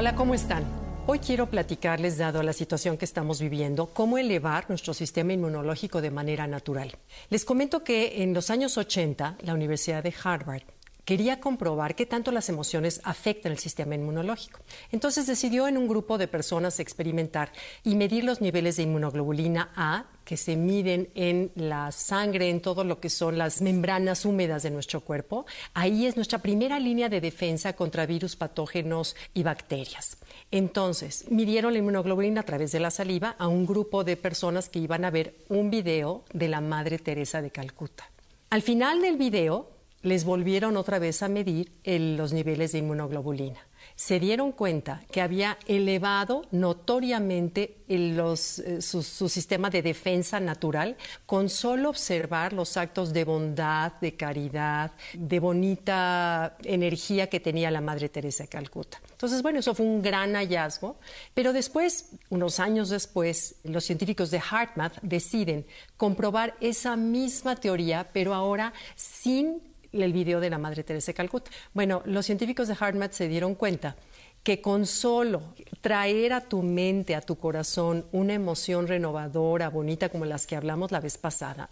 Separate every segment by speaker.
Speaker 1: Hola, ¿cómo están? Hoy quiero platicarles, dado la situación que estamos viviendo, cómo elevar nuestro sistema inmunológico de manera natural. Les comento que en los años 80, la Universidad de Harvard quería comprobar qué tanto las emociones afectan el sistema inmunológico. Entonces decidió en un grupo de personas experimentar y medir los niveles de inmunoglobulina A que se miden en la sangre, en todo lo que son las membranas húmedas de nuestro cuerpo. Ahí es nuestra primera línea de defensa contra virus, patógenos y bacterias. Entonces, midieron la inmunoglobulina a través de la saliva a un grupo de personas que iban a ver un video de la Madre Teresa de Calcuta. Al final del video, les volvieron otra vez a medir los niveles de inmunoglobulina. Se dieron cuenta que había elevado notoriamente eh, su, sistema de defensa natural con solo observar los actos de bondad, de caridad, de bonita energía que tenía la Madre Teresa de Calcuta. Entonces, bueno, eso fue un gran hallazgo, pero después, unos años después, los científicos de HeartMath deciden comprobar esa misma teoría, pero ahora sin el video de la Madre Teresa de Calcuta. Bueno, los científicos de HeartMath se dieron cuenta que con solo traer a tu mente, a tu corazón, una emoción renovadora, bonita, como las que hablamos la vez pasada,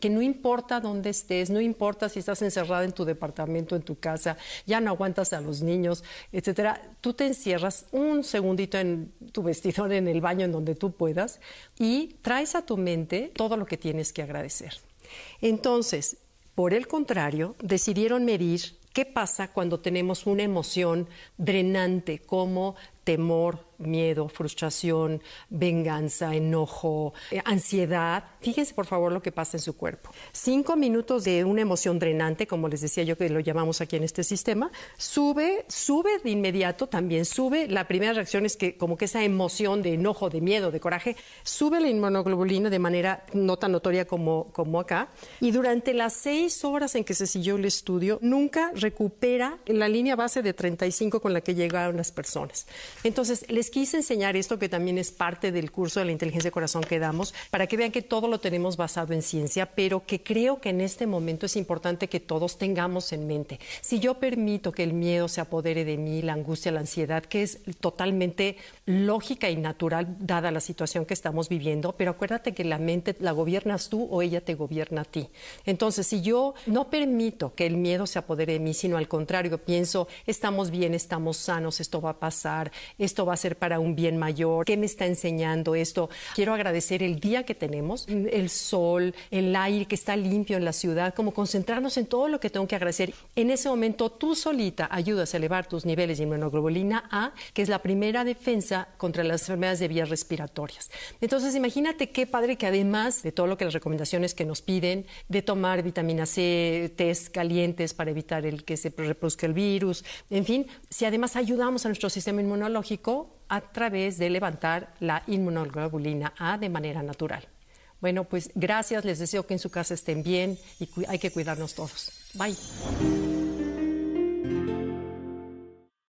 Speaker 1: que no importa dónde estés, no importa si estás encerrada en tu departamento, en tu casa, ya no aguantas a los niños, etcétera, tú te encierras un segundito en tu vestidor, en el baño, en donde tú puedas, y traes a tu mente todo lo que tienes que agradecer. Entonces, por el contrario, decidieron medir qué pasa cuando tenemos una emoción drenante como temor, miedo, frustración, venganza, enojo, eh, ansiedad. Fíjense por favor lo que pasa en su cuerpo. Cinco minutos de una emoción drenante, como les decía yo que lo llamamos aquí en este sistema, sube, sube de inmediato, también sube. La primera reacción es que como que esa emoción de enojo, de miedo, de coraje, sube la inmunoglobulina de manera no tan notoria como, como acá. Y durante las seis horas en que se siguió el estudio, nunca recupera la línea base de 35 con la que llegaron las personas. Entonces, les quise enseñar esto que también es parte del curso de la inteligencia de corazón que damos, para que vean que todo lo tenemos basado en ciencia, pero que creo que en este momento es importante que todos tengamos en mente. Si yo permito que el miedo se apodere de mí, la angustia, la ansiedad, que es totalmente lógica y natural dada la situación que estamos viviendo, pero acuérdate que la mente la gobiernas tú o ella te gobierna a ti. Entonces, si yo no permito que el miedo se apodere de mí, sino al contrario, pienso, estamos bien, estamos sanos, esto va a pasar, esto va a ser para un bien mayor, ¿qué me está enseñando esto? Quiero agradecer el día que tenemos, el sol, el aire que está limpio en la ciudad, como concentrarnos en todo lo que tengo que agradecer. En ese momento tú solita ayudas a elevar tus niveles de inmunoglobulina A, que es la primera defensa contra las enfermedades de vías respiratorias. Entonces imagínate qué padre que además de todo lo que las recomendaciones que nos piden, de tomar vitamina C, test calientes para evitar el que se reproduzca el virus, en fin, si además ayudamos a nuestro sistema inmunológico, a través de levantar la inmunoglobulina A de manera natural. Bueno, pues gracias, les deseo que en su casa estén bien y hay que cuidarnos todos. Bye.